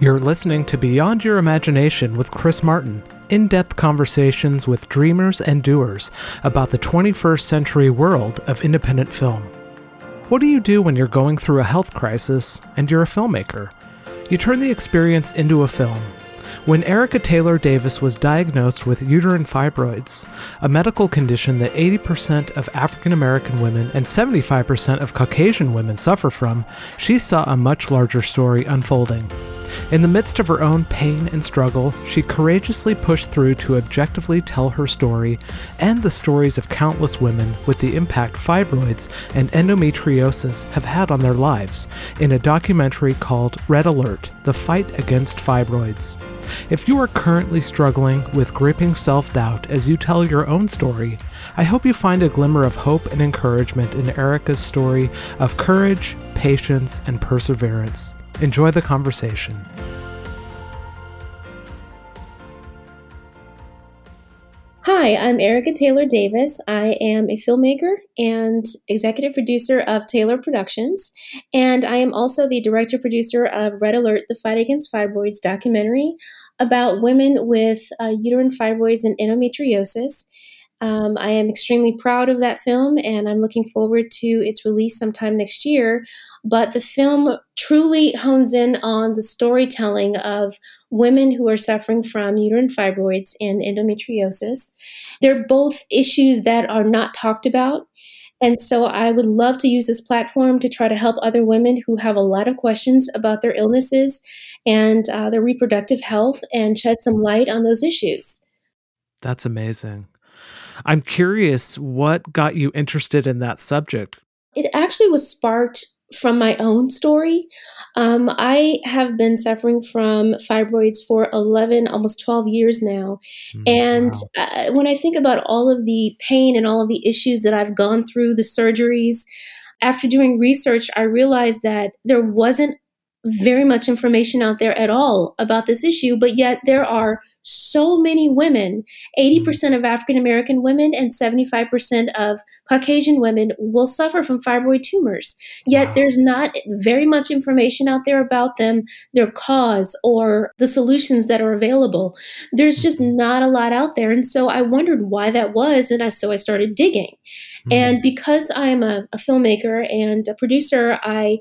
You're listening to Beyond Your Imagination with Chris Martin, in depth conversations with dreamers and doers about the 21st century world of independent film. What do you do when you're going through a health crisis and you're a filmmaker? You turn the experience into a film when Erica Taylor Davis was diagnosed with uterine fibroids, a medical condition that 80% of African American women and 75% of Caucasian women suffer from, she saw a much larger story unfolding. In the midst of her own pain and struggle, she courageously pushed through to objectively tell her story and the stories of countless women with the impact fibroids and endometriosis have had on their lives in a documentary called Red Alert The Fight Against Fibroids. If you are currently struggling with gripping self doubt as you tell your own story, I hope you find a glimmer of hope and encouragement in Erica's story of courage, patience, and perseverance. Enjoy the conversation. Hi, I'm Erica Taylor Davis. I am a filmmaker and executive producer of Taylor Productions, and I am also the director producer of Red Alert The Fight Against Fibroids documentary about women with uh, uterine fibroids and endometriosis. Um, I am extremely proud of that film and I'm looking forward to its release sometime next year. But the film truly hones in on the storytelling of women who are suffering from uterine fibroids and endometriosis. They're both issues that are not talked about. And so I would love to use this platform to try to help other women who have a lot of questions about their illnesses and uh, their reproductive health and shed some light on those issues. That's amazing. I'm curious what got you interested in that subject? It actually was sparked from my own story. Um, I have been suffering from fibroids for 11, almost 12 years now. Mm, and wow. uh, when I think about all of the pain and all of the issues that I've gone through, the surgeries, after doing research, I realized that there wasn't very much information out there at all about this issue, but yet there are so many women 80% mm-hmm. of African American women and 75% of Caucasian women will suffer from fibroid tumors. Yet wow. there's not very much information out there about them, their cause, or the solutions that are available. There's just mm-hmm. not a lot out there. And so I wondered why that was. And I, so I started digging. Mm-hmm. And because I'm a, a filmmaker and a producer, I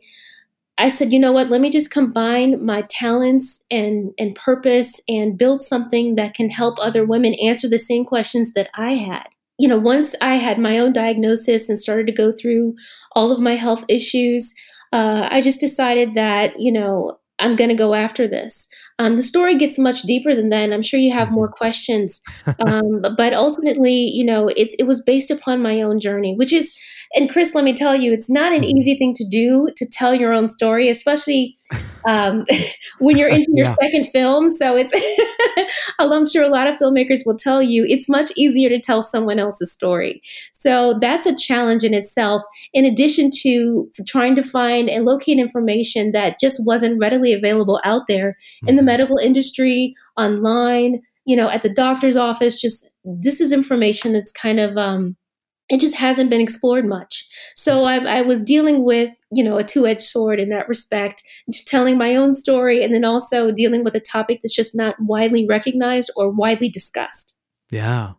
I said, you know what, let me just combine my talents and, and purpose and build something that can help other women answer the same questions that I had. You know, once I had my own diagnosis and started to go through all of my health issues, uh, I just decided that, you know, I'm going to go after this. Um, the story gets much deeper than that, and I'm sure you have more questions. Um, but ultimately, you know, it, it was based upon my own journey, which is and Chris, let me tell you, it's not an mm-hmm. easy thing to do to tell your own story, especially um, when you're into your yeah. second film. So it's, I'm sure a lot of filmmakers will tell you, it's much easier to tell someone else's story. So that's a challenge in itself, in addition to trying to find and locate information that just wasn't readily available out there in the mm-hmm. medical industry, online, you know, at the doctor's office. Just this is information that's kind of, um, it just hasn't been explored much. So mm-hmm. I, I was dealing with, you know, a two edged sword in that respect, telling my own story and then also dealing with a topic that's just not widely recognized or widely discussed. Yeah.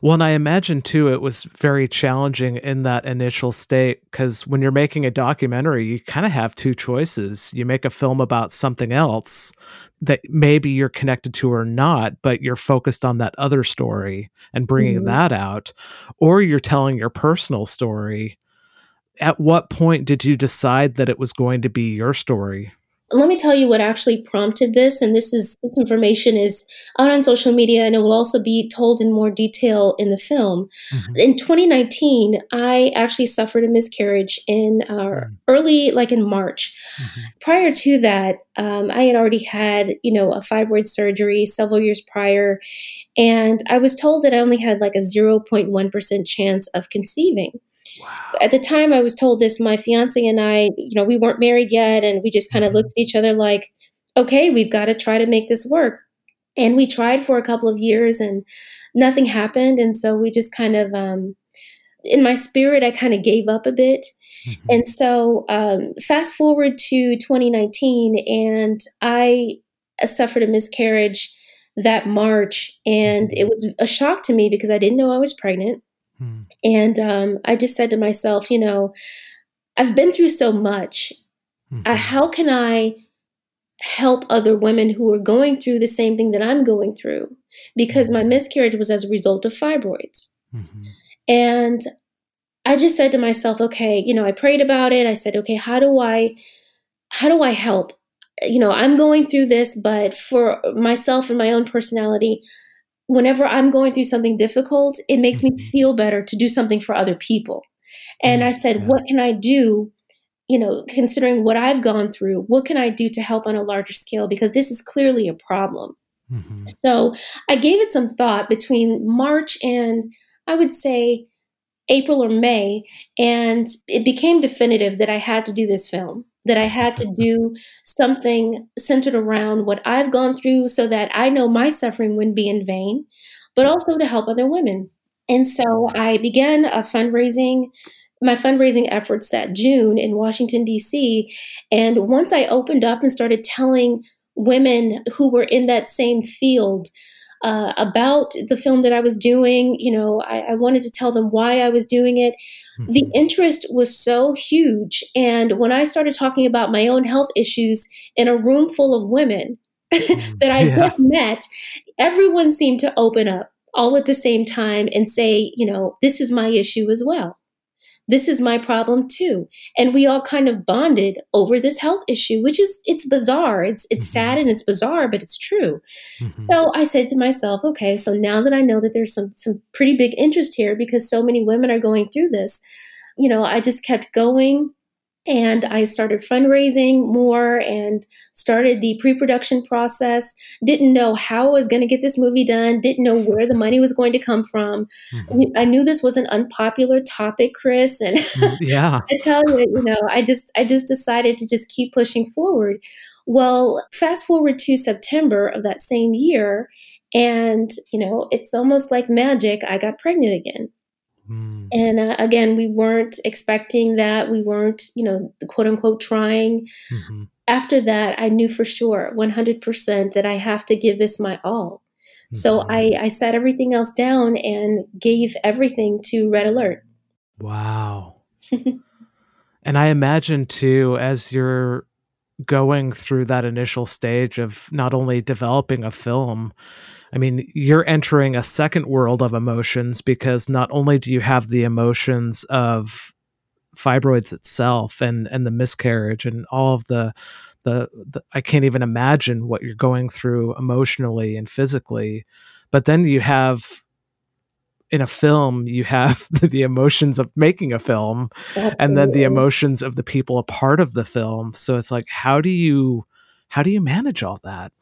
Well, and I imagine too, it was very challenging in that initial state because when you're making a documentary, you kind of have two choices. You make a film about something else that maybe you're connected to or not, but you're focused on that other story and bringing mm-hmm. that out, or you're telling your personal story. At what point did you decide that it was going to be your story? Let me tell you what actually prompted this and this is this information is out on social media and it will also be told in more detail in the film mm-hmm. in 2019 i actually suffered a miscarriage in uh, mm-hmm. early like in march mm-hmm. prior to that um, i had already had you know a fibroid surgery several years prior and i was told that i only had like a 0.1% chance of conceiving Wow. At the time I was told this, my fiance and I, you know, we weren't married yet, and we just kind of mm-hmm. looked at each other like, okay, we've got to try to make this work. And we tried for a couple of years, and nothing happened. And so we just kind of, um, in my spirit, I kind of gave up a bit. Mm-hmm. And so, um, fast forward to 2019, and I suffered a miscarriage that March, and mm-hmm. it was a shock to me because I didn't know I was pregnant. Mm-hmm. And um, I just said to myself, you know, I've been through so much. Uh, how can I help other women who are going through the same thing that I'm going through? Because my miscarriage was as a result of fibroids. And I just said to myself, okay, you know, I prayed about it. I said, okay, how do I how do I help? You know, I'm going through this, but for myself and my own personality, whenever I'm going through something difficult, it makes me mm-hmm. feel better to do something for other people. And I said, yeah. what can I do? You know, considering what I've gone through, what can I do to help on a larger scale? Because this is clearly a problem. Mm-hmm. So I gave it some thought between March and I would say April or May, and it became definitive that I had to do this film, that I had to do something centered around what I've gone through so that I know my suffering wouldn't be in vain, but also to help other women. And so I began a fundraising my fundraising efforts that June in Washington, D.C. And once I opened up and started telling women who were in that same field uh, about the film that I was doing. You know, I, I, wanted to tell them why I was doing it. Mm-hmm. The interest was so huge. And when I started talking about my own health issues in a room full of women mm, that I yeah. just met, everyone seemed to open up all at the same time and say, you know, this is my issue as well this is my problem too and we all kind of bonded over this health issue which is it's bizarre it's it's mm-hmm. sad and it's bizarre but it's true mm-hmm. so i said to myself okay so now that i know that there's some some pretty big interest here because so many women are going through this you know i just kept going and I started fundraising more and started the pre production process. Didn't know how I was going to get this movie done, didn't know where the money was going to come from. Mm-hmm. I knew this was an unpopular topic, Chris. And mm, yeah, I tell you, you know, I just, I just decided to just keep pushing forward. Well, fast forward to September of that same year, and, you know, it's almost like magic. I got pregnant again. Mm. And uh, again, we weren't expecting that. We weren't, you know, quote unquote trying. Mm-hmm. After that, I knew for sure, 100%, that I have to give this my all. Mm-hmm. So I, I set everything else down and gave everything to Red Alert. Wow. and I imagine too, as you're going through that initial stage of not only developing a film, I mean, you're entering a second world of emotions because not only do you have the emotions of fibroids itself and and the miscarriage and all of the, the the, I can't even imagine what you're going through emotionally and physically, but then you have in a film you have the emotions of making a film Absolutely. and then the emotions of the people a part of the film so it's like how do you how do you manage all that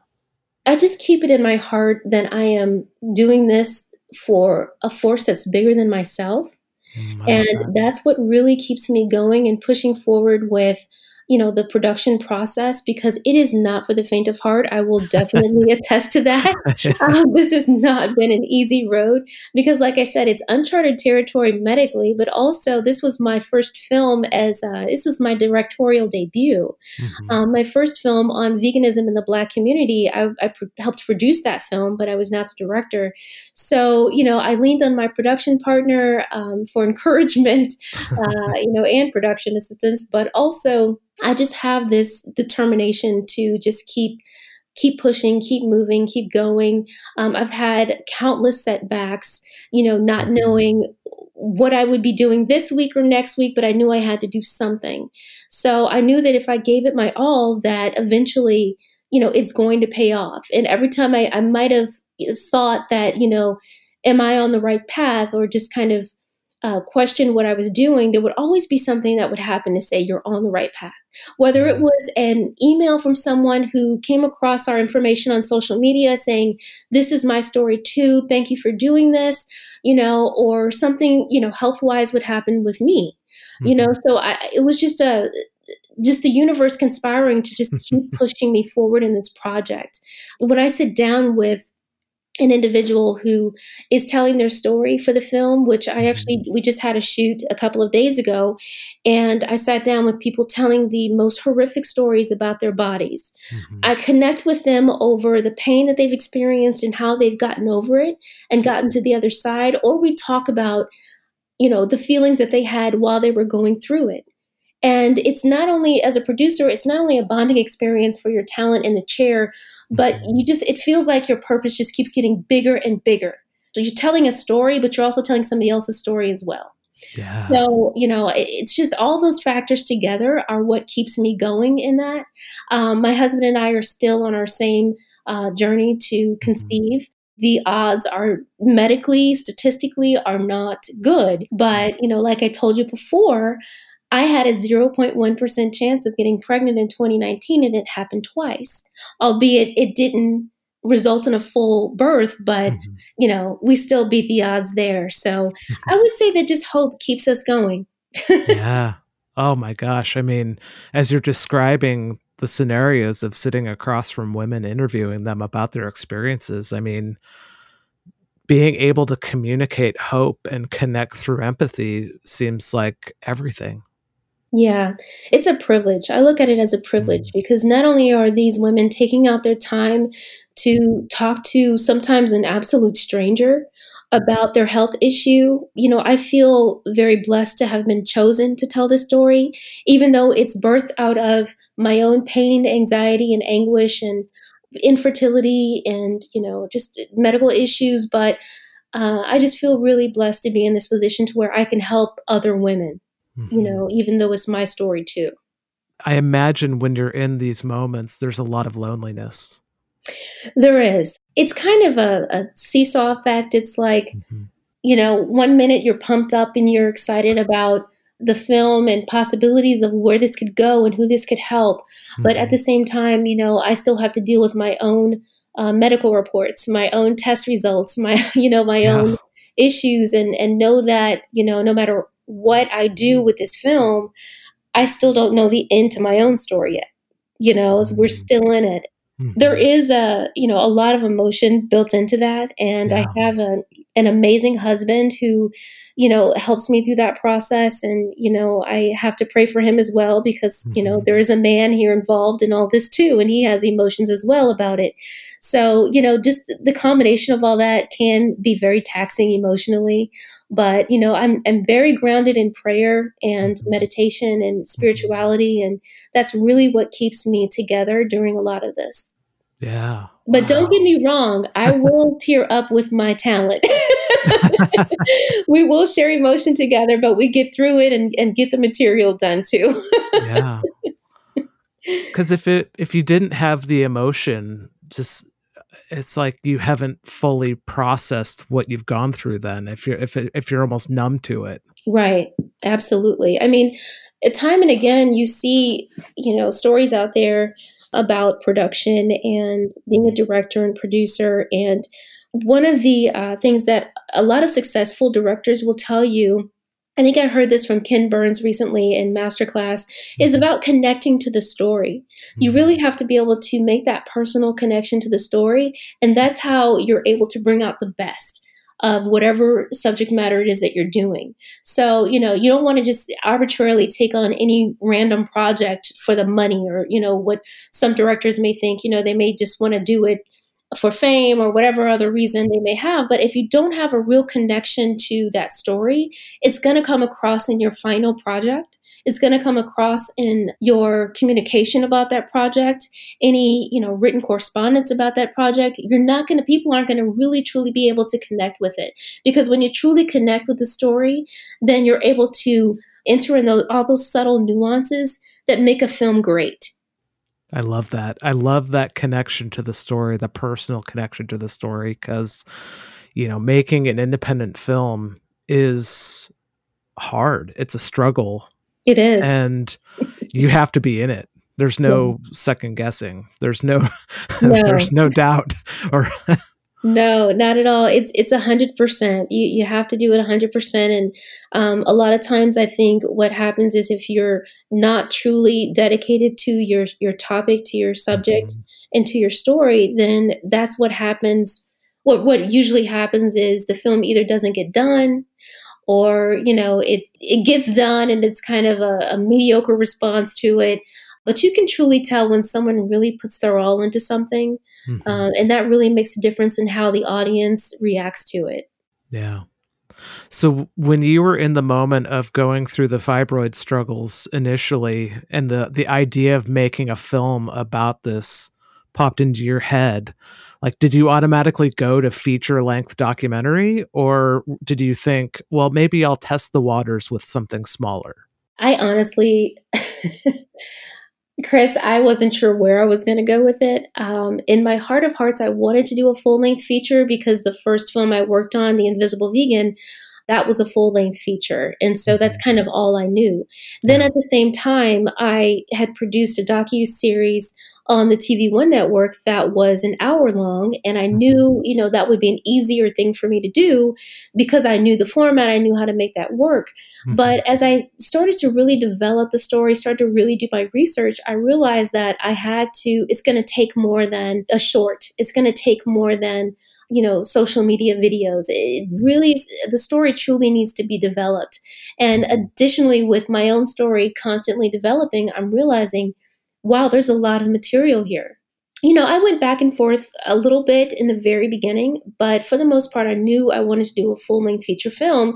I just keep it in my heart that I am doing this for a force that's bigger than myself. Mm, and that. that's what really keeps me going and pushing forward with you know the production process because it is not for the faint of heart. I will definitely attest to that. Um, this has not been an easy road because like i said it's uncharted territory medically but also this was my first film as uh, this is my directorial debut. Mm-hmm. um, my first film on veganism in the black community. I, I pr- helped produce that film but i was not the director. So you know i leaned on my production partner um, for encouragement uh, you know and production assistance but also I just have this determination to just keep keep pushing, keep moving, keep going. Um, I've had countless setbacks, you know, not mm-hmm. knowing what I would be doing this week or next week, but I knew I had to do something. So I knew that if I gave it my all, that eventually, you know, it's going to pay off. And every time I, I might have thought that, you know, am I on the right path or just kind of uh, question what I was doing, there would always be something that would happen to say you're on the right path. Whether it mm-hmm. was an email from someone who came across our information on social media saying, This is my story too, thank you for doing this, you know, or something, you know, health wise would happen with me, mm-hmm. you know. Mm-hmm. So I, it was just a, just the universe conspiring to just keep pushing me forward in this project. When I sit down with an individual who is telling their story for the film which i actually Mm-hmm. we just had a shoot a couple of days ago and i sat down with people telling the most horrific stories about their bodies Mhm. i connect with them over the pain that they've experienced and how they've gotten over it and gotten to the other side or we talk about you know the feelings that they had while they were going through it and it's not only as a producer it's not only a bonding experience for your talent in the chair but Mhm. you just it feels like your purpose just keeps getting bigger and bigger. So you're telling a story but you're also telling somebody else's story as well. Yeah. so you know it's just all those factors together are what keeps me going in that. Um, my husband and i are still on our same uh, journey to conceive. The odds are medically statistically are not good but you know like i told you before i had a 0.1% chance of getting pregnant in 2019 and it happened twice albeit it didn't result in a full birth but Mhm. you know we still beat the odds there so i would say that just hope keeps us going yeah. Oh my gosh. I mean, as you're describing the scenarios of sitting across from women interviewing them about their experiences, I mean, being able to communicate hope and connect through empathy seems like everything. Yeah, it's a privilege. I look at it as a privilege because not only are these women taking out their time to talk to sometimes an absolute stranger about their health issue, you know, I feel very blessed to have been chosen to tell this story, even though it's birthed out of my own pain, anxiety, and anguish and infertility and, you know, just medical issues. But uh, I just feel really blessed to be in this position to where I can help other women you Mhm. know, even though it's my story too. I imagine when you're in these moments, there's a lot of loneliness. There is. It's kind of a, a seesaw effect. It's like, Mhm. you know, one minute you're pumped up and you're excited about the film and possibilities of where this could go and who this could help. But at Mhm. the same time, you know, I still have to deal with my own uh, medical reports, my own test results, my, you know, my Yeah. own issues and, and know that, you know, no matter what I do with this film, I still don't know the end to my own story yet. You know, as we're still in it. There Mhm. is a, you know, a lot of emotion built into that. And I have a, an amazing husband who, you know, helps me through that process. And, you know, I have to pray for him as well because, you know, Mhm. there is a man here involved in all this too. And he has emotions as well about it. So, you know, just the combination of all that can be very taxing emotionally. But, you know, I'm, I'm very grounded in prayer and Mhm. meditation and spirituality. And that's really what keeps me together during a lot of this. Yeah. But don't get me wrong, I will tear up with my talent. we will share emotion together, but we get through it and, and get the material done too. yeah. Because if it if you didn't have the emotion, just it's like you haven't fully processed what you've gone through. Then if you're if it, if you're almost numb to it. Right. Absolutely. I mean, time and again, you see, you know, stories out there about production and being a director and producer. And one of the uh, things that a lot of successful directors will tell you, I think I heard this from Ken Burns recently in Masterclass, is Mhm. about connecting to the story. You Mhm. really have to be able to make that personal connection to the story. And that's how you're able to bring out the best of whatever subject matter it is that you're doing. So, you know, you don't want to just arbitrarily take on any random project for the money or, you know, what some directors may think, you know, they may just want to do it for fame or whatever other reason they may have. But if you don't have a real connection to that story, it's going to come across in your final project. It's going to come across in your communication about that project, any, you know, written correspondence about that project. You're not going to, people aren't going to really truly be able to connect with it. Because when you truly connect with the story, then you're able to enter in those, all those subtle nuances that make a film great. I love that. I love that connection to the story, the personal connection to the story, because you know, making an independent film is hard. It's a struggle, It is. and you have to be in it. There's no second guessing. There's no, No. there's no doubt. Or No, not at all. It's it's a hundred percent. You you have to do it a hundred percent. And um, a lot of times, I think what happens is if you're not truly dedicated to your your topic, to your subject, and to your story, then that's what happens what what usually happens is the film either doesn't get done or you know it it gets done and it's kind of a, a mediocre response to it but you can truly tell when someone really puts their all into something mm-hmm. uh, and that really makes a difference in how the audience reacts to it. Yeah. So when you were in the moment of going through the fibroid struggles initially and the the idea of making a film about this popped into your head like did you automatically go to feature length documentary or did you think well maybe I'll test the waters with something smaller? I honestly Chris, I wasn't sure where I was going to go with it. Um, in my heart of hearts, I wanted to do a full length feature because the first film I worked on, The Invisible Vegan, that was a full length feature. And so that's mm-hmm. kind of all I knew. Then at the same time, I had produced a docu series on the TV One network that was an hour long. And I knew, mm-hmm. you know, that would be an easier thing for me to do because I knew the format, I knew how to make that work. Mm-hmm. But as I started to really develop the story, started to really do my research, I realized that I had to, it's going to take more than a short, it's going to take more than you know social media videos it really the story truly needs to be developed and additionally with my own story constantly developing i'm realizing wow, there's a lot of material here. You know, I went back and forth a little bit in the very beginning, but for the most part, I knew I wanted to do a full length feature film.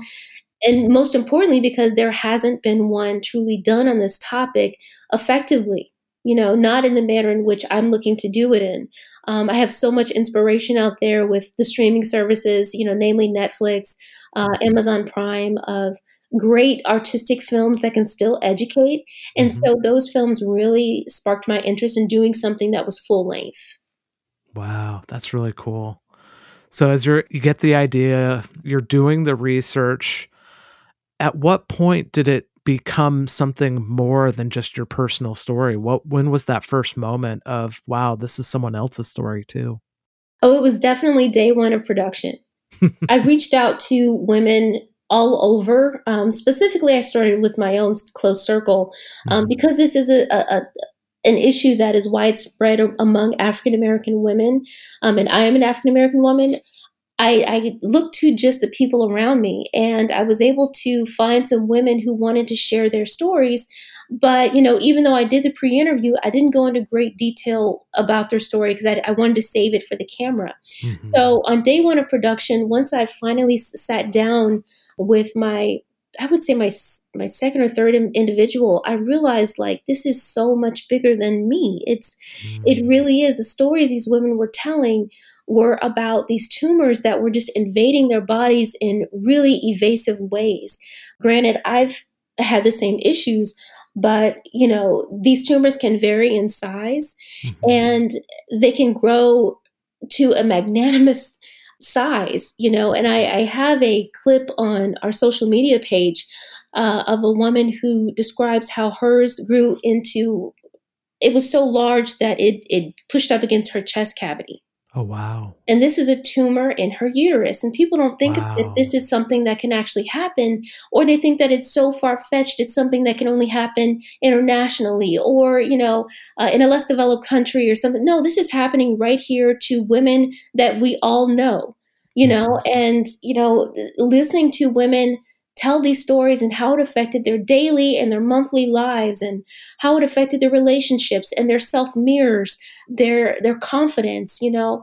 And most importantly, because there hasn't been one truly done on this topic effectively you know, not in the manner in which I'm looking to do it in. Um, I have so much inspiration out there with the streaming services, you know, namely Netflix, uh, Amazon Prime, of great artistic films that can still educate. And mm-hmm. so those films really sparked my interest in doing something that was full length. Wow, that's really cool. So as you're you get the idea, you're doing the research. At what point did it become something more than just your personal story? What when was that first moment of wow, this is someone else's story too? Oh, it was definitely day one of production. I reached out to women all over. Um, specifically, I started with my own close circle um, mm-hmm. because this is a, a, a, an issue that is widespread among African American women, um, and I am an African American woman. I, I, looked to just the people around me, and I was able to find some women who wanted to share their stories but, you know, even though I did the pre interview, I didn't go into great detail about their story because I, I, wanted to save it for the camera. Mm-hmm. So on day one of production, once I finally sat down with my I would say my my second or third individual, I realized like this is so much bigger than me. It's mm. it really is. The stories these women were telling were about these tumors that were just invading their bodies in really evasive ways. Granted, I've had the same issues, but you know these tumors can vary in size mm-hmm. and they can grow to a magnanimous size you know and I, I have a clip on our social media page uh, of a woman who describes how hers grew into it was so large that it, it pushed up against her chest cavity Oh, wow. And this is a tumor in her uterus. And people don't think wow. that this is something that can actually happen, or they think that it's so far fetched, it's something that can only happen internationally or, you know, uh, in a less developed country or something. No, this is happening right here to women that we all know, you know, and, you know, listening to women tell these stories and how it affected their daily and their monthly lives and how it affected their relationships and their self mirrors their their confidence you know?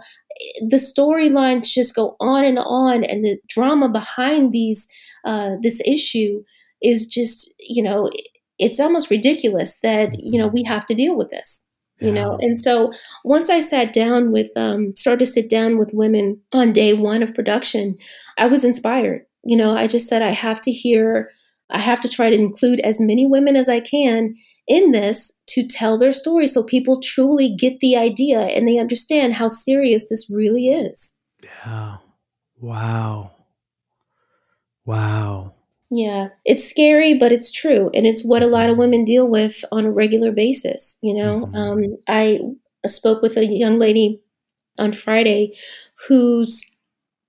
The storylines just go on and on and the drama behind these uh, this issue is just you know it's almost ridiculous that you know we have to deal with this you know? And so once i sat down with um started to sit down with women on day one of production i was inspired you know, I just said I have to hear, I have to try to include as many women as I can in this to tell their story so people truly get the idea and they understand how serious this really is. Yeah. Wow. Wow. Yeah, it's scary, but it's true. And it's what a lot of mm-hmm. women deal with on a regular basis. You know, mm-hmm. um, I spoke with a young lady on Friday whose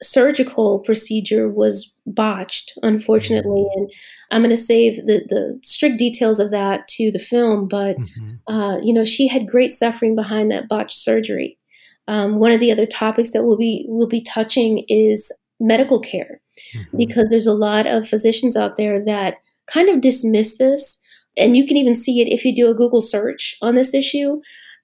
surgical procedure was botched, unfortunately. Mm-hmm. And I'm going to save the, the strict details of that to the film. But, mm-hmm. uh, you know, she had great suffering behind that botched surgery. Um, one of the other topics that we'll be we'll be touching is medical care, mm-hmm. because there's a lot of physicians out there that kind of dismiss this, and you can even see it if you do a Google search on this issue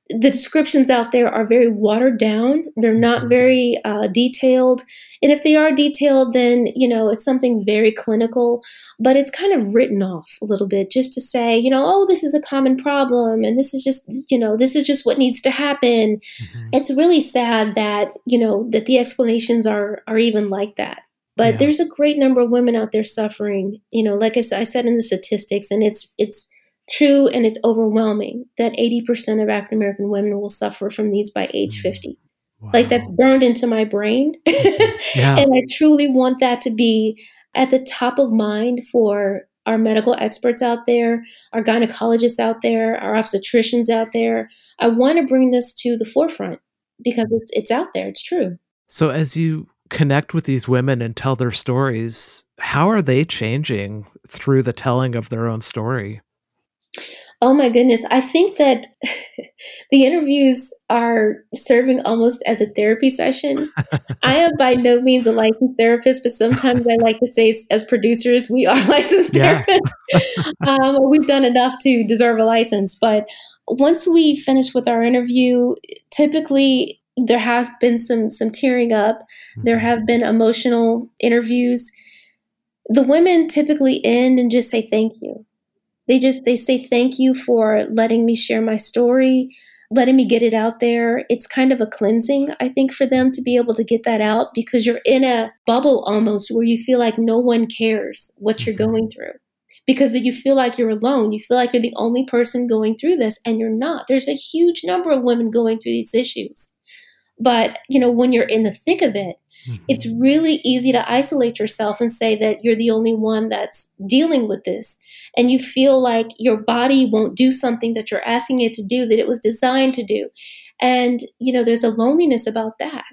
the descriptions out there are very watered down. They're not mm-hmm. very uh, detailed. And if they are detailed, then, you know, it's something very clinical, but it's kind of written off a little bit just to say, you know, oh, this is a common problem and this is just, you know, this is just what needs to happen. Mm-hmm. It's really sad that, you know, that the explanations are are even like that. But yeah. there's a great number of women out there suffering, you know, like I I said in the statistics, and it's it's true and it's overwhelming that 80% of African American women will suffer from these by age mm. 50. Wow. Like that's burned into my brain. yeah. and I truly want that to be at the top of mind for our medical experts out there, our gynecologists out there, our obstetricians out there. I want to bring this to the forefront because it's it's out there, it's true. So as you connect with these women and tell their stories, how are they changing through the telling of their own story? Oh my goodness. I think that the interviews are serving almost as a therapy session. I am by no means a licensed therapist, but sometimes I like to say, as producers, we are licensed yeah. therapists. um, we've done enough to deserve a license. But once we finish with our interview, typically there has been some some tearing up. Mm-hmm. There have been emotional interviews. The women typically end and just say thank you they just they say thank you for letting me share my story letting me get it out there it's kind of a cleansing i think for them to be able to get that out because you're in a bubble almost where you feel like no one cares what you're mm-hmm. going through because you feel like you're alone you feel like you're the only person going through this and you're not there's a huge number of women going through these issues but you know when you're in the thick of it Mm-hmm. It's really easy to isolate yourself and say that you're the only one that's dealing with this. And you feel like your body won't do something that you're asking it to do, that it was designed to do. And, you know, there's a loneliness about that.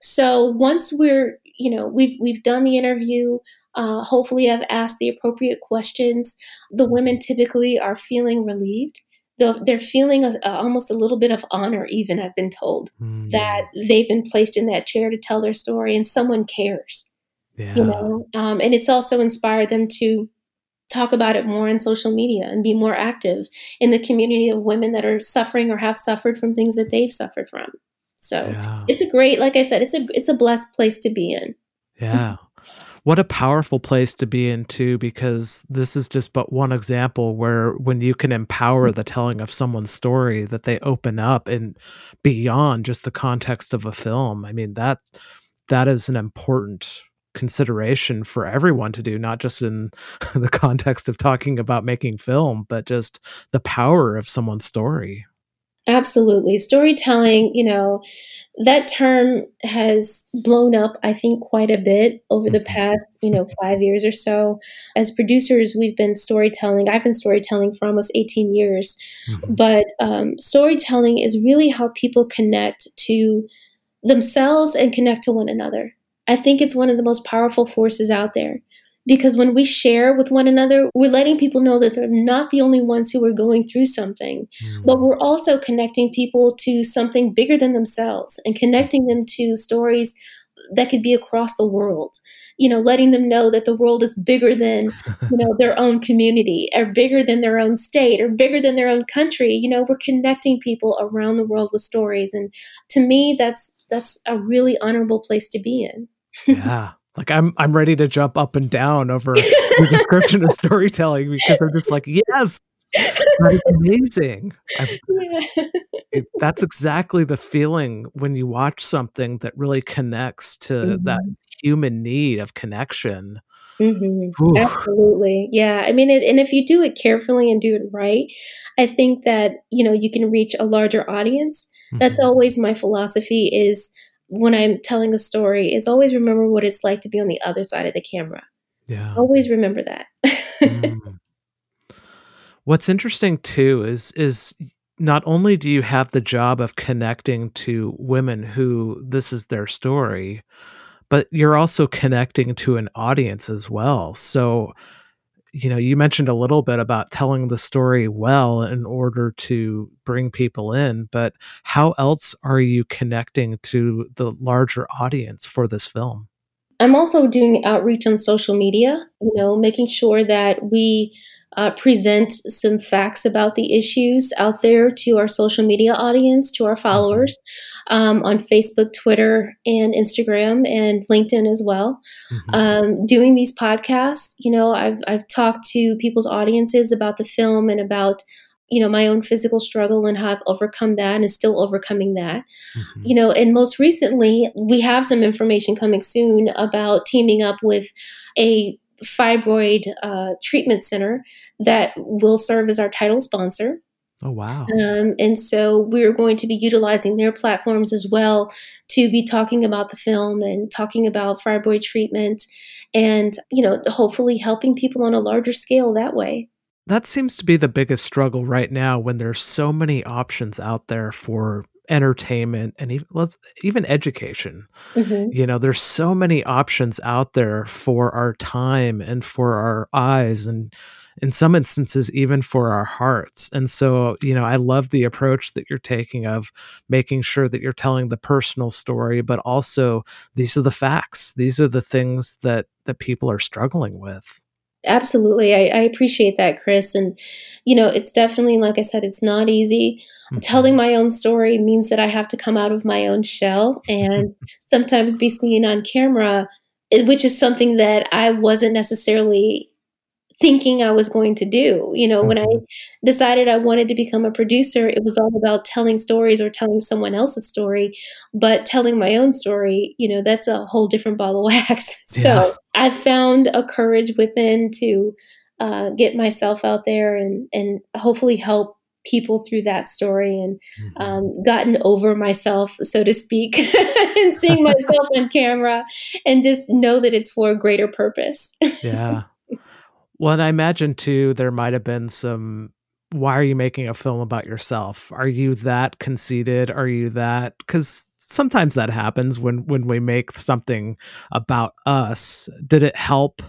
So once we're, you know, we've we've done the interview, uh, hopefully I've asked the appropriate questions. The women typically are feeling relieved they're feeling a, a, almost a little bit of honor even i've been told mm. that they've been placed in that chair to tell their story and someone cares yeah. you know um, and it's also inspired them to talk about it more on social media and be more active in the community of women that are suffering or have suffered from things that they've suffered from. So yeah. it's a great like i said it's a it's a blessed place to be in. Yeah. What a powerful place to be in too because this is just but one example where when you can empower the telling of someone's story that they open up and beyond just the context of a film. I mean that that is an important consideration for everyone to do not just in the context of talking about making film but just the power of someone's story Absolutely. Storytelling, you know, that term has blown up, I think, quite a bit over the mm-hmm. past, you know, five years or so. As producers, we've been storytelling. I've been storytelling for almost 18 years. Mm-hmm. But um, storytelling is really how people connect to themselves and connect to one another. I think it's one of the most powerful forces out there because when we share with one another, we're letting people know that they're not the only ones who are going through something, mm. but we're also connecting people to something bigger than themselves and connecting them to stories that could be across the world. You know, letting them know that the world is bigger than, you know, their own community or bigger than their own state or bigger than their own country. You know, we're connecting people around the world with stories. And to me, that's that's a really honorable place to be in. Yeah. Like I'm I'm ready to jump up and down over the description of storytelling because I'm just like, yes, that's amazing. Yeah. It, that's exactly the feeling when you watch something that really connects to mm-hmm. that human need of connection. Mm-hmm. Absolutely. Yeah. I mean, it, and if you do it carefully and do it right, I think that, you know, you can reach a larger audience. Mm-hmm. That's always my philosophy is when I'm telling a story is always remember what it's like to be on the other side of the camera. Yeah. Always remember that. mm. What's interesting too is is not only do you have the job of connecting to women who this is their story, but you're also connecting to an audience as well. So you know, you mentioned a little bit about telling the story well in order to bring people in, but how else are you connecting to the larger audience for this film? I'm also doing outreach on social media, you know, making sure that we uh, present some facts about the issues out there to our social media audience, to our mm-hmm. followers um, on Facebook, Twitter, and Instagram, and LinkedIn as well. Mm-hmm. Um, doing these podcasts, you know, I've, I've talked to people's audiences about the film and about you know my own physical struggle and how I've overcome that and still overcoming that. Mm-hmm. You know, and most recently we have some information coming soon about teaming up with a fibroid uh, treatment center that will serve as our title sponsor. Oh, wow. Um, and so we're going to be utilizing their platforms as well to be talking about the film and talking about fibroid treatment and, you know, hopefully helping people on a larger scale that way. That seems to be the biggest struggle right now when there's so many options out there for entertainment and even let's even education. Mm-hmm. you know there's so many options out there for our time and for our eyes and in some instances even for our hearts. And so you know i love the approach that you're taking of making sure that you're telling the personal story but also these are the facts. These are the things that that people are struggling with absolutely I, I, appreciate that chris and you know it's definitely like i said it's not easy mm-hmm. telling my own story means that i have to come out of my own shell and sometimes be seen on camera which is something that i wasn't necessarily thinking I was going to do. You know, mm-hmm. when I mm-hmm. decided I wanted to become a producer, it was all about telling stories or telling someone else's story. But telling my own story, you know, that's a whole different ball of wax. Yeah. So I found a courage within to uh, get myself out there and and hopefully help people through that story and mm-hmm. um, gotten over myself, so to speak, and seeing myself on camera and just know that it's for a greater purpose. yeah. Well, and I imagine too, there might have been some. Why are you making a film about yourself? Are you that conceited? Are you that? Because sometimes that happens when when we make something about us. Did it help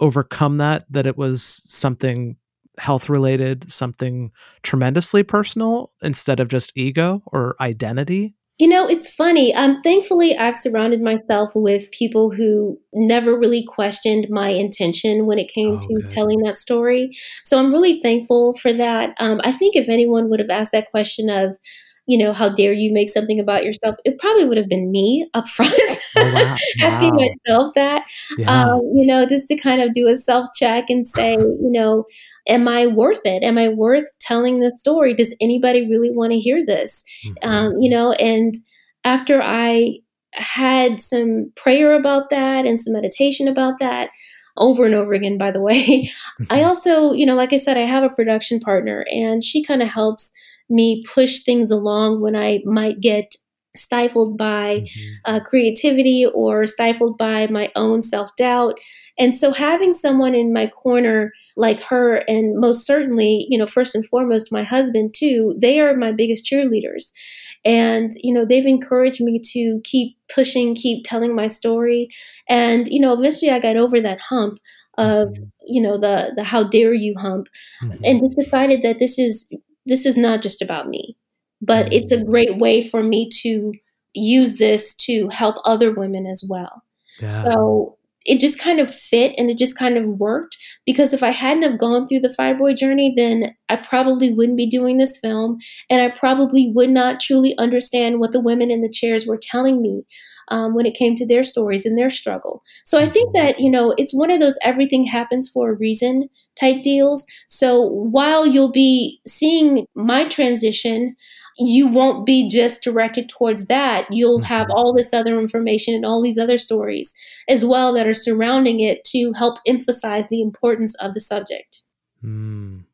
overcome that? That it was something health related, something tremendously personal instead of just ego or identity? You know, it's funny. Um, thankfully, I've surrounded myself with people who never really questioned my intention when it came oh, to good. telling that story. So I'm really thankful for that. Um, I think if anyone would have asked that question of, you know, how dare you make something about yourself? It probably would have been me up front, oh, wow. asking wow. myself that, yeah. um, you know, just to kind of do a self check and say, you know, am I worth it? Am I worth telling the story? Does anybody really want to hear this? Mm-hmm. Um, you know, and after I had some prayer about that and some meditation about that over and over again, by the way, I mm-hmm. also, you know, like I said, I have a production partner and she kind of helps me push things along when I might get stifled by mm-hmm. uh, creativity or stifled by my own self doubt. And so having someone in my corner like her, and most certainly, you know, first and foremost, my husband too, they are my biggest cheerleaders. And, you know, they've encouraged me to keep pushing, keep telling my story. And, you know, eventually I got over that hump of, mm-hmm. you know, the, the how dare you hump mm-hmm. and just decided that this is, this is not just about me but it's a great way for me to use this to help other women as well. Yeah. So it just kind of fit and it just kind of worked because if I hadn't have gone through the fibroid journey, then I probably wouldn't be doing this film and I probably would not truly understand what the women in the chairs were telling me um, when it came to their stories and their struggle. So I think mm-hmm. that, you know, it's one of those everything happens for a reason type deals. So while you'll be seeing my transition, you won't be just directed towards that. You'll have mm-hmm. all this other information and all these other stories as well that are surrounding it to help emphasize the importance of the subject. Mm.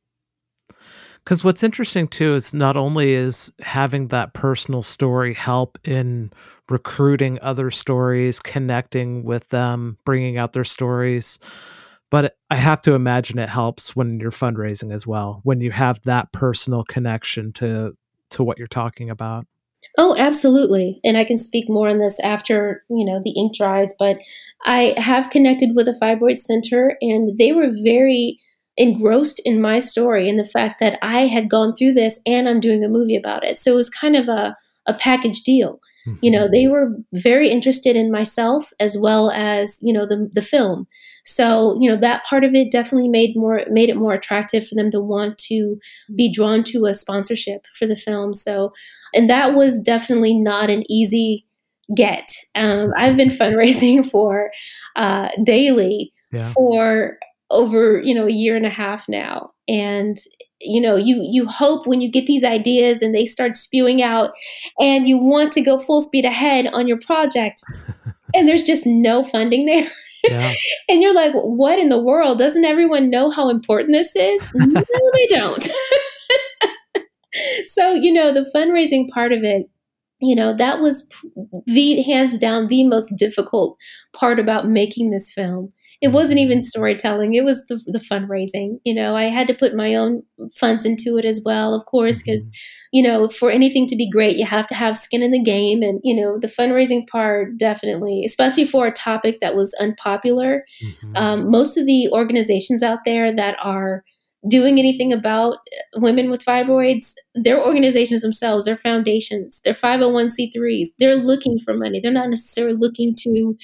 Because what's interesting too is not only is having that personal story help in recruiting other stories, connecting with them, bringing out their stories, but I have to imagine it helps when you're fundraising as well, when you have that personal connection to to what you're talking about. Oh, absolutely. And I can speak more on this after, you know, the ink dries, but I have connected with a fibroid center and they were very engrossed in my story and the fact that I had gone through this and I'm doing a movie about it. So it was kind of a, a package deal. Mm-hmm. You know, they were very interested in myself as well as, you know, the the film. So, you know, that part of it definitely made more made it more attractive for them to want to be drawn to a sponsorship for the film. So, and that was definitely not an easy get. Um, I've been fundraising for uh, daily yeah. for over you know a year and a half now. And you know you you hope when you get these ideas and they start spewing out and you want to go full speed ahead on your project and there's just no funding there. Yeah. and you're like what in the world? Doesn't everyone know how important this is? No they don't. So you know the fundraising part of it you know that was the hands down the most difficult part about making this film it wasn't even storytelling. It was the, the fundraising you know? I had to put my own funds into it as well of course because mm-hmm. you know for anything to be great you have to have skin in the game and you know the fundraising part definitely especially for a topic that was unpopular. Mm-hmm. um, most of the organizations out there that are doing anything about women with fibroids their organizations themselves their foundations their 501c3s they're looking for money. They're not necessarily looking to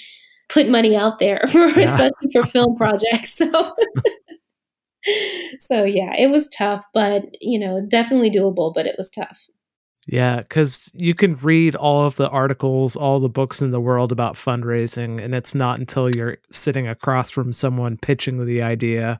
put money out there, for, yeah. especially for film projects. So, so yeah, it was tough, but you know, definitely doable. But it was tough. Yeah, because you can read all of the articles, all the books in the world about fundraising, and it's not until you're sitting across from someone pitching the idea,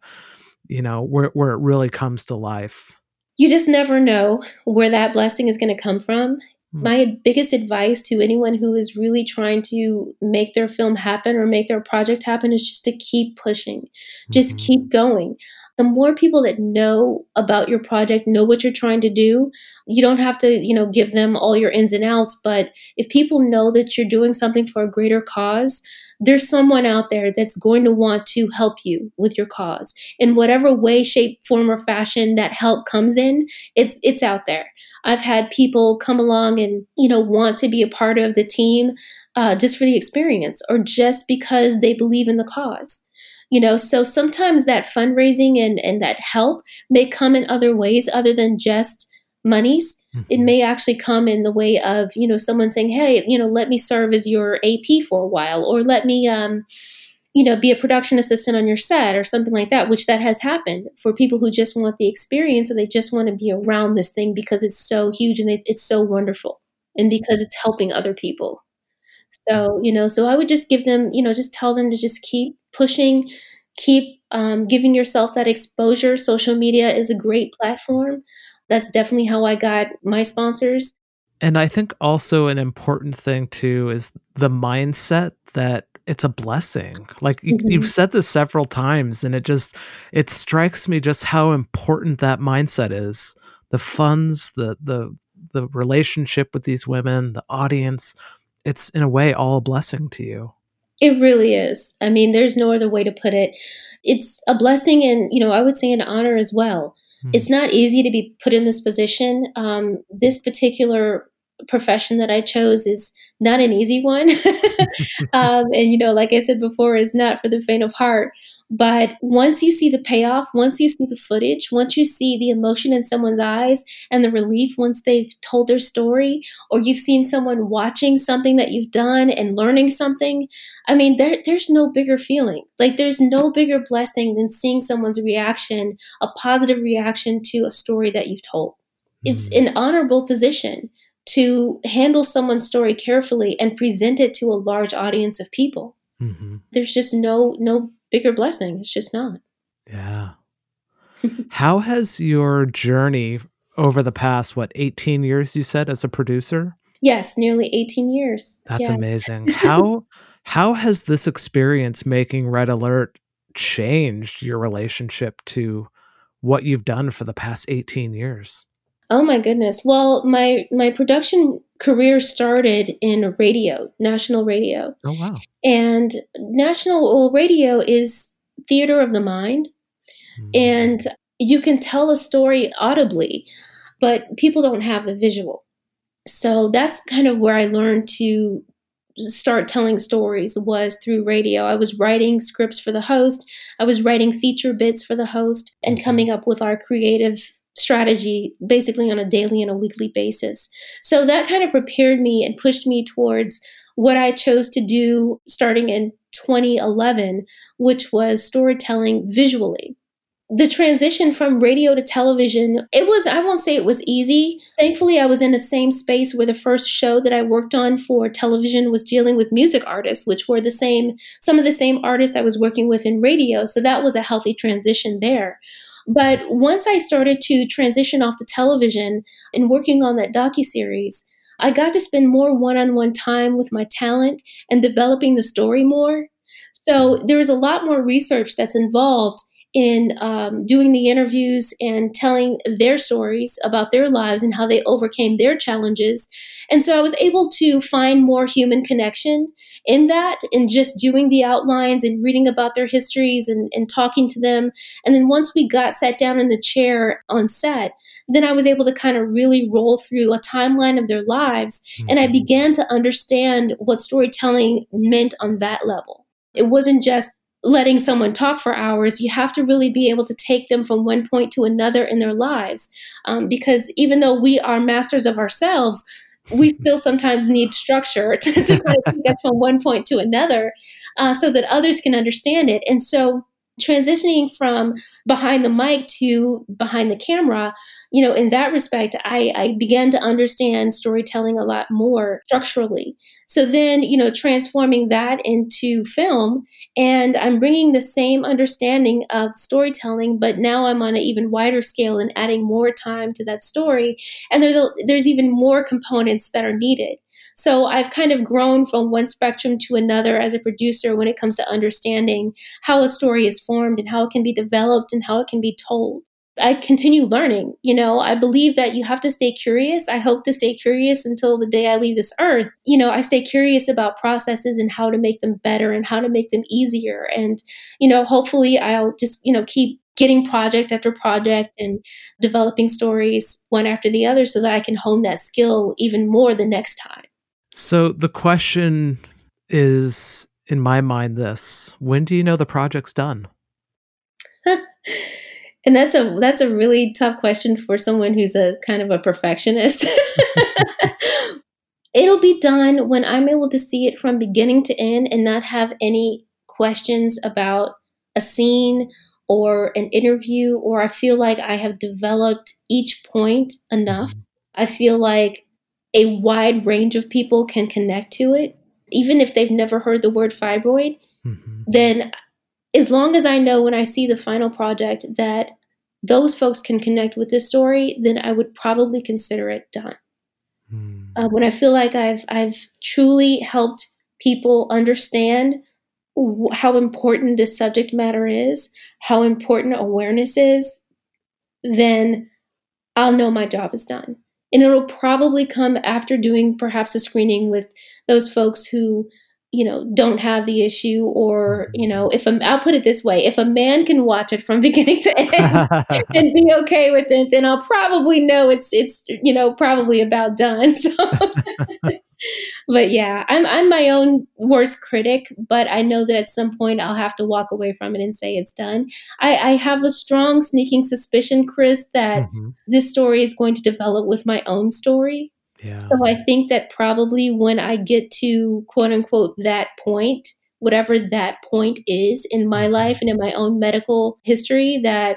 you know, where where it really comes to life. You just never know where that blessing is going to come from. Hmm. My biggest advice to anyone who is really trying to make their film happen or make their project happen is just to keep pushing, just mm-hmm. keep going. The more people that know about your project, know what you're trying to do, you don't have to, you know, give them all your ins and outs. But if people know that you're doing something for a greater cause, there's someone out there that's going to want to help you with your cause. In whatever way shape form or fashion that help comes in it's it's out there. I've had people come along and you know want to be a part of the team uh, just for the experience or just because they believe in the cause. You know so sometimes that fundraising and and that help may come in other ways other than just monies mm-hmm. it may actually come in the way of you know someone saying hey you know let me serve as your ap for a while or let me um you know be a production assistant on your set or something like that which that has happened for people who just want the experience or they just want to be around this thing because it's so huge and it's so wonderful and because it's helping other people. So you know so i would just give them you know just tell them to just keep pushing keep um, giving yourself that exposure. Social media is a great platform that's definitely how I got my sponsors. And I think also an important thing too is the mindset that it's a blessing. Like mm-hmm. you've said this several times and it just it strikes me just how important that mindset is. The funds, the the the relationship with these women, the audience, it's in a way all a blessing to you. It really is. I mean, there's no other way to put it. It's a blessing and, you know, I would say an honor as well. Hmm. It's not easy to be put in this position. Um, this particular profession that I chose is not an easy one. um, and, you know, like I said before, is not for the faint of heart. But once you see the payoff, once you see the footage, once you see the emotion in someone's eyes and the relief once they've told their story, or you've seen someone watching something that you've done and learning something, I mean, there, there's no bigger feeling. Like, there's no bigger blessing than seeing someone's reaction, a positive reaction to a story that you've told. It's mm. an honorable position to handle someone's story carefully and present it to a large audience of people. Mm-hmm. There's just no no bigger blessing. It's just not. Yeah. How has your journey over the past what 18 years you said as a producer? Yes, nearly 18 years. That's yeah. amazing. How how has this experience making Red Alert changed your relationship to what you've done for the past 18 years? Oh my goodness. Well, my my production career started in radio, national radio. Oh wow. And national radio is theater of the mind. Mm. And you can tell a story audibly, but people don't have the visual. so that's kind of where I learned to start telling stories was through radio. I was writing scripts for the host, I was writing feature bits for the host, and mm-hmm. coming up with our creative strategy basically on a daily and a weekly basis. So that kind of prepared me and pushed me towards what I chose to do starting in 2011, which was storytelling visually the transition from radio to television, it was, I won't say it was easy. Thankfully, I was in the same space where the first show that I worked on for television was dealing with music artists, which were the same, some of the same artists I was working with in radio. So that was a healthy transition there. But once I started to transition off to television and working on that docu series, I got to spend more one-on-one time with my talent and developing the story more. So there is a lot more research that's involved in um, doing the interviews and telling their stories about their lives and how they overcame their challenges. And so I was able to find more human connection in that in just doing the outlines and reading about their histories and, and talking to them. And then once we got sat down in the chair on set, then I was able to kind of really roll through a timeline of their lives. Mm-hmm. And I mm-hmm. began to understand what storytelling meant on that level. It wasn't just letting someone talk for hours, you have to really be able to take them from one point to another in their lives. Um, because even though we are masters of ourselves, we still sometimes need structure to, to take us from one point to another uh, so that others can understand it. And so transitioning from behind the mic to behind the camera, you know, in that respect, I, I began to understand storytelling a lot more structurally. So then, you know, transforming that into film, and I'm bringing the same understanding of storytelling, but now I'm on an even wider scale and adding more time to that story. And there's a there's even more components that are needed. So I've kind of grown from one spectrum to another as a producer when it comes to understanding how a story is formed and how it can be developed and how it can be told. I continue learning. You know, I believe that you have to stay curious. I hope to stay curious until the day I leave this earth. You know, I stay curious about processes and how to make them better and how to make them easier. And, you know, hopefully I'll just, you know, keep getting project after project and developing stories one after the other so that I can hone that skill even more the next time. So the question is, in my mind, this: When do you know the project's done? and that's a that's a really tough question for someone who's a kind of a perfectionist. It'll be done when I'm able to see it from beginning to end and not have any questions about a scene or an interview, or I feel like I have developed each point enough. Mm-hmm. I feel like a wide range of people can connect to it, even if they've never heard the word fibroid, mm-hmm. then as long as I know when I see the final project that those folks can connect with this story, then I would probably consider it done. Mm. Uh, when I feel like I've I've truly helped people understand how important this subject matter is, how important awareness is, then I'll know my job is done and it'll probably come after doing perhaps a screening with those folks who you know don't have the issue or you know if a, i'll put it this way if a man can watch it from beginning to end and be okay with it then i'll probably know it's it's you know probably about done so but yeah, I'm I'm my own worst critic, but I know that at some point I'll have to walk away from it and say it's done. I, I have a strong sneaking suspicion, Chris, that mm-hmm. this story is going to develop with my own story. Yeah. So I think that probably when I get to quote unquote that point, whatever that point is in my mm-hmm. life and in my own medical history, that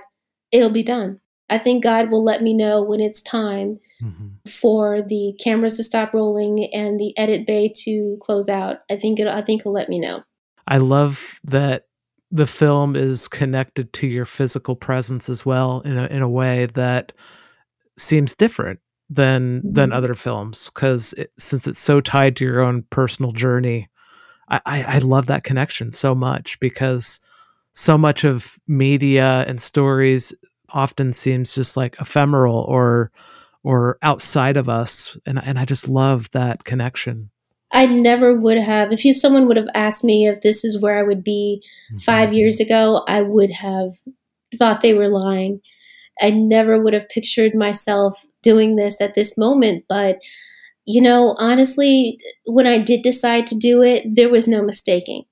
it'll be done. I think God will let me know when it's time mm-hmm. for the cameras to stop rolling and the edit bay to close out. I think it I think he'll let me know. I love that the film is connected to your physical presence as well in a in a way that seems different than mm-hmm. than other films because it, since it's so tied to your own personal journey I, I, I love that connection so much because so much of media and stories often seems just like ephemeral or or outside of us and and I just love that connection. I never would have if you someone would have asked me if this is where I would be mm-hmm. 5 years ago, I would have thought they were lying. I never would have pictured myself doing this at this moment, but you know, honestly, when I did decide to do it, there was no mistaking.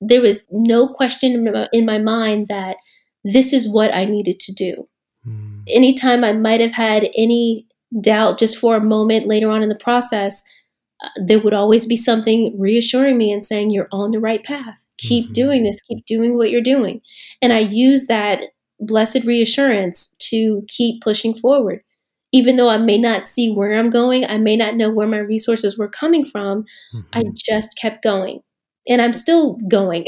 There was no question in my mind that this is what I needed to do. Mm. Anytime I might have had any doubt just for a moment later on in the process, uh, there would always be something reassuring me and saying, You're on the right path. Keep mm-hmm. doing this, keep doing what you're doing. And I use that blessed reassurance to keep pushing forward even though I may not see where I'm going, I may not know where my resources were coming from, mm-hmm. I just kept going. And I'm still going.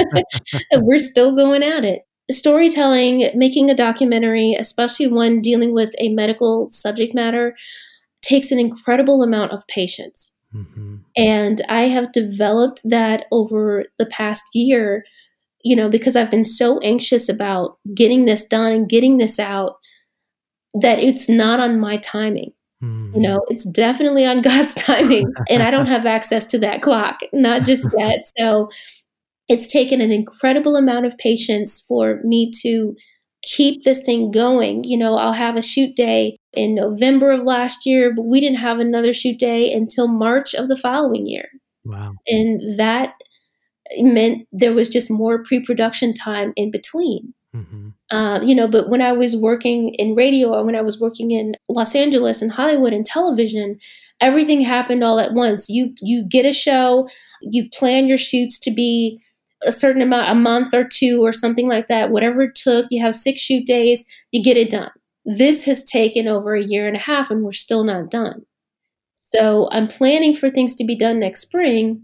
We're still going at it. Storytelling, making a documentary, especially one dealing with a medical subject matter, takes an incredible amount of patience. Mm-hmm. And I have developed that over the past year, you know, because I've been so anxious about getting this done and getting this out that it's not on my timing. Mm-hmm. You know, it's definitely on God's timing, and I don't have access to that clock, not just yet. So it's taken an incredible amount of patience for me to keep this thing going. You know, I'll have a shoot day in November of last year, but we didn't have another shoot day until March of the following year. Wow. And that meant there was just more pre production time in between. Mm-hmm. Uh, you know, but when I was working in radio or when I was working in Los Angeles and Hollywood and television, everything happened all at once. You you get a show, you plan your shoots to be a certain amount, a month or two or something like that. Whatever it took, you have six shoot days, you get it done. This has taken over a year and a half, and we're still not done. So I'm planning for things to be done next spring.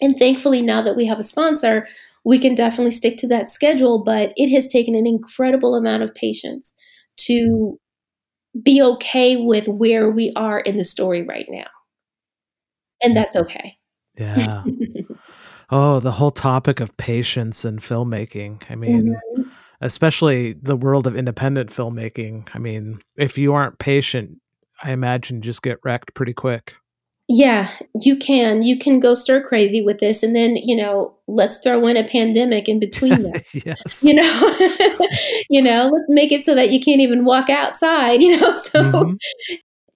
And thankfully, now that we have a sponsor, we can definitely stick to that schedule, but it has taken an incredible amount of patience to be okay with where we are in the story right now. And that's okay. Yeah. oh, the whole topic of patience and filmmaking. I mean, mm-hmm. especially the world of independent filmmaking. I mean, if you aren't patient, I imagine you just get wrecked pretty quick. Yeah, you can. You can go stir crazy with this, and then you know, let's throw in a pandemic in between them. yes. You know, you know, let's make it so that you can't even walk outside. You know, so mm-hmm.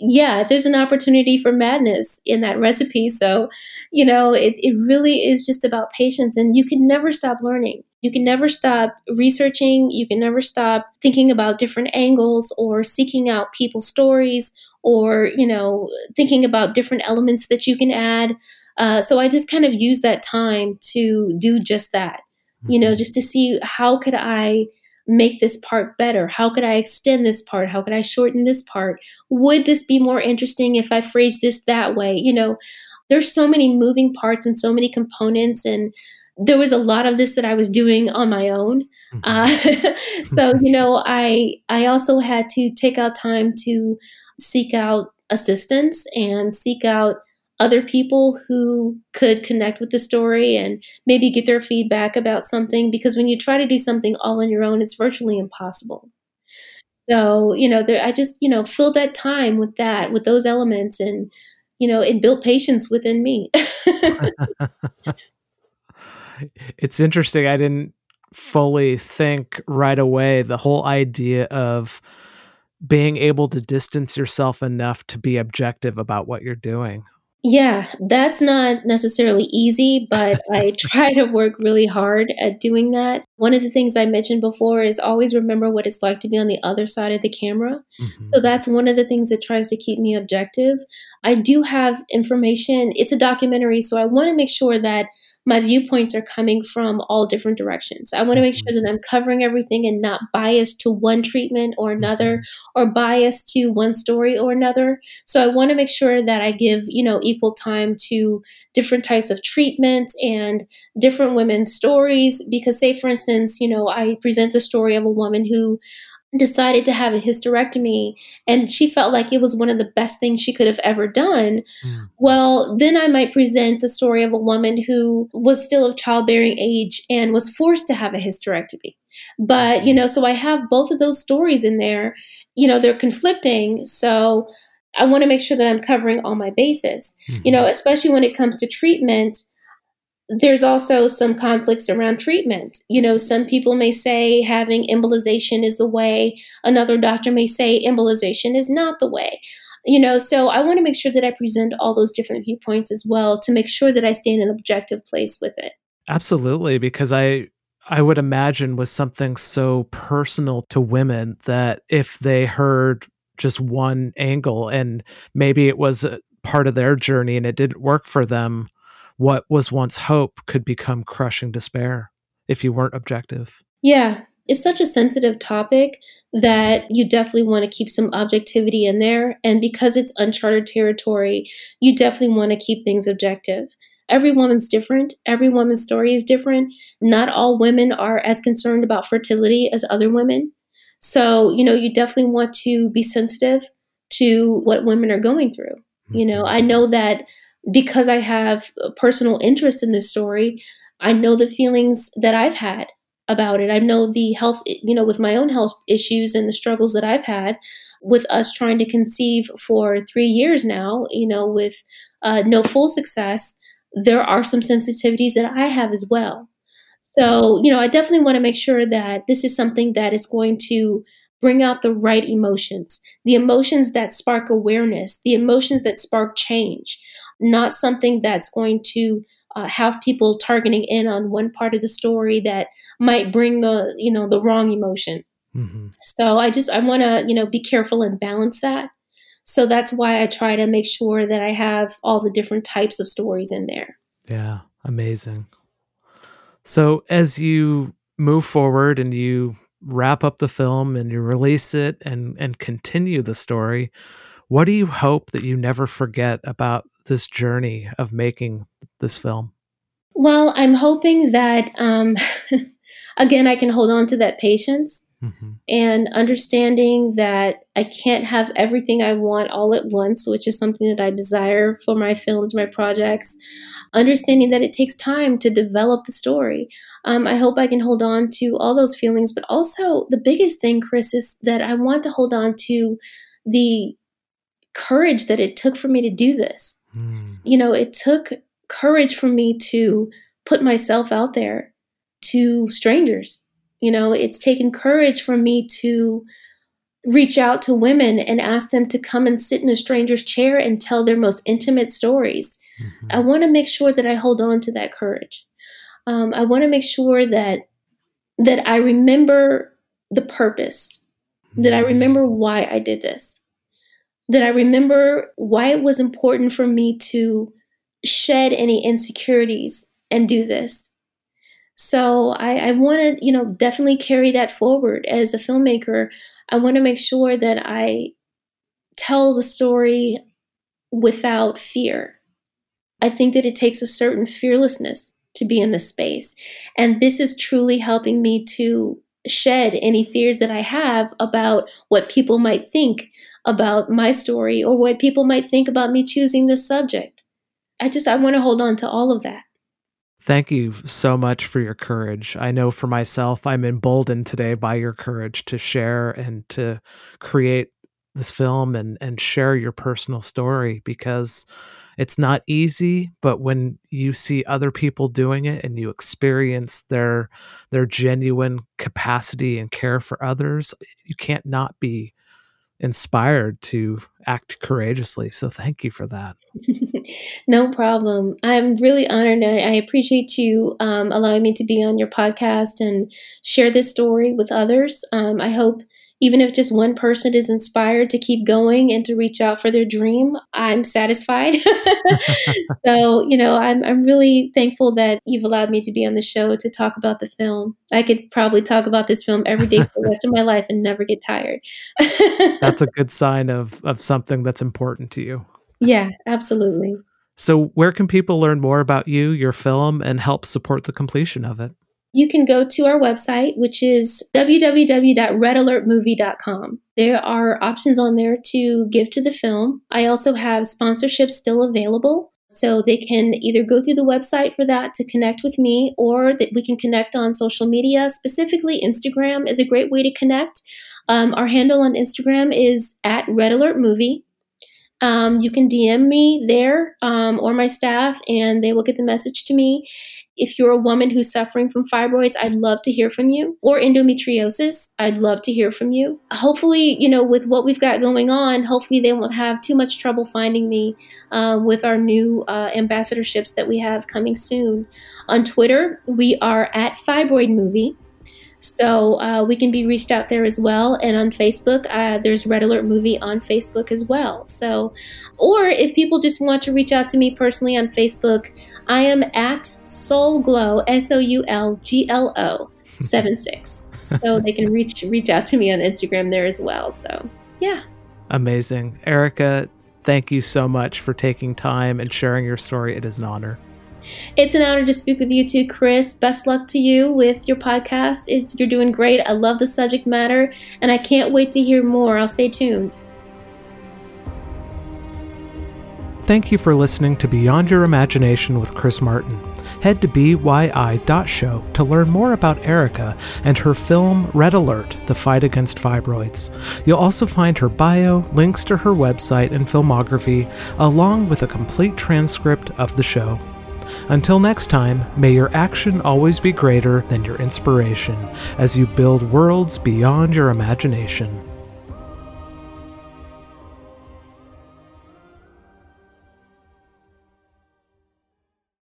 yeah, there's an opportunity for madness in that recipe. So, you know, it it really is just about patience, and you can never stop learning. You can never stop researching. You can never stop thinking about different angles or seeking out people's stories or you know thinking about different elements that you can add uh, so i just kind of use that time to do just that you know mm-hmm. just to see how could i make this part better how could i extend this part how could i shorten this part would this be more interesting if i phrase this that way you know there's so many moving parts and so many components and there was a lot of this that I was doing on my own. Mm-hmm. Uh, so you know, I I also had to take out time to seek out assistance and seek out other people who could connect with the story and maybe get their feedback about something because when you try to do something all on your own it's virtually impossible. So you know there i just you know filled that time with that with those elements and you know it built patience within me. It's interesting i didn't fully think right away the whole idea of being able to distance yourself enough to be objective about what you're doing. Yeah, that's not necessarily easy, but I try to work really hard at doing that. One of the things I mentioned before is always remember what it's like to be on the other side of the camera. Mm-hmm. So that's one of the things that tries to keep me objective. I do have information, it's a documentary, so I want to make sure that my viewpoints are coming from all different directions. I want to make sure that I'm covering everything and not biased to one treatment or another mm-hmm. or biased to one story or another. So I want to make sure that I give, you know, equal time to different types of treatments and different women's stories because say for instance, you know, I present the story of a woman who decided to have a hysterectomy and she felt like it was one of the best things she could have ever done mm. well then i might present the story of a woman who was still of childbearing age and was forced to have a hysterectomy but you know so i have both of those stories in there you know they're conflicting so i want to make sure that i'm covering all my bases mm-hmm. you know especially when it comes to treatment there's also some conflicts around treatment. You know, some people may say having embolization is the way, another doctor may say embolization is not the way. you know so i want to make sure that i present all those different viewpoints as well to make sure that i stay in an objective place with it absolutely because i i would imagine was something so personal to women that if they heard just one angle and maybe it was part of their journey and it didn't work for them what was once hope could become crushing despair if you weren't objective yeah it's such a sensitive topic that you definitely want to keep some objectivity in there. And because it's uncharted territory, you definitely want to keep things objective. Every woman's different. Every woman's story is different. Not all women are as concerned about fertility as other women. So, you know, you definitely want to be sensitive to what women are going through. You know, mm-hmm. I know that because I have a personal interest in this story, I know the feelings that I've had about it. I know the health, you know, with my own health issues and the struggles that I've had with us trying to conceive for three years now, you know, with uh, no full success, there are some sensitivities that I have as well. So, you know, I definitely want to make sure that this is something that is going to bring out the right emotions, the emotions that spark awareness, the emotions that spark change, not something that's going to uh, have people targeting in on one part of the story that might bring the you know the wrong emotion. Mm-hmm. so i just i want to you know be careful and balance that. So that's why i try to make sure that i have all the different types of stories in there. Yeah amazing. So as you move forward and you wrap up the film and you release it and and continue the story what do you hope that you never forget about this journey of making this film? Well, I'm hoping that, um, again, I can hold on to that patience mm-hmm. and understanding that I can't have everything I want all at once, which is something that I desire for my films, my projects. Understanding that it takes time to develop the story. Um, I hope I can hold on to all those feelings, but also the biggest thing, Chris, is that I want to hold on to the courage that it took for me to do this. Mm. You know, it took courage for me to put myself out there to strangers. You know, it's taken courage for me to reach out to women and ask them to come and sit in a stranger's chair and tell their most intimate stories. Mm-hmm. I want to make sure that I hold on to that courage. Um, I want to make sure that that I remember the purpose, mm-hmm. that I mm-hmm. remember why I did this, that I remember why it was important for me to shed any insecurities and do this. So I, I want to, you know, definitely carry that forward as a filmmaker. I want to make sure that I tell the story without fear. I think that it takes a certain fearlessness to be in this space. And this is truly helping me to shed any fears that I have about what people might think about my story or what people might think about me choosing this subject. I just I want to hold on to all of that. Thank you so much for your courage. I know for myself, I'm emboldened today by your courage to share and to create this film and and share your personal story because it's not easy, but when you see other people doing it and you experience their their genuine capacity and care for others, you can't not be inspired to act courageously. So thank you for that. no problem. I'm really honored and I appreciate you um, allowing me to be on your podcast and share this story with others. Um, I hope even if just one person is inspired to keep going and to reach out for their dream, I'm satisfied. so, you know, I'm, I'm really thankful that you've allowed me to be on the show to talk about the film. I could probably talk about this film every day for the rest of my life and never get tired. that's a good sign of, of something that's important to you. Yeah, absolutely. So, where can people learn more about you, your film, and help support the completion of it? You can go to our website, which is www.redalertmovie.com. There are options on there to give to the film. I also have sponsorships still available. So they can either go through the website for that to connect with me, or that we can connect on social media. Specifically, Instagram is a great way to connect. Um, our handle on Instagram is at Red Alert Movie. Um, you can DM me there um, or my staff, and they will get the message to me. If you're a woman who's suffering from fibroids, I'd love to hear from you. Or endometriosis, I'd love to hear from you. Hopefully, you know, with what we've got going on, hopefully they won't have too much trouble finding me uh, with our new uh, ambassadorships that we have coming soon. On Twitter, we are at Fibroid Movie. So uh, we can be reached out there as well. And on Facebook, uh, there's Red Alert Movie on Facebook as well. So, or if people just want to reach out to me personally on Facebook, I am at Soul Glow, S O U L G L O seven six. so they can reach reach out to me on Instagram there as well. So, yeah. Amazing. Erica, thank you so much for taking time and sharing your story. It is an honor. It's an honor to speak with you too, Chris. Best luck to you with your podcast. It's, you're doing great. I love the subject matter, and I can't wait to hear more. I'll stay tuned. Thank you for listening to Beyond Your Imagination with Chris Martin. Head to byi.show to learn more about Erica and her film Red Alert The Fight Against Fibroids. You'll also find her bio, links to her website and filmography, along with a complete transcript of the show. Until next time, may your action always be greater than your inspiration as you build worlds beyond your imagination.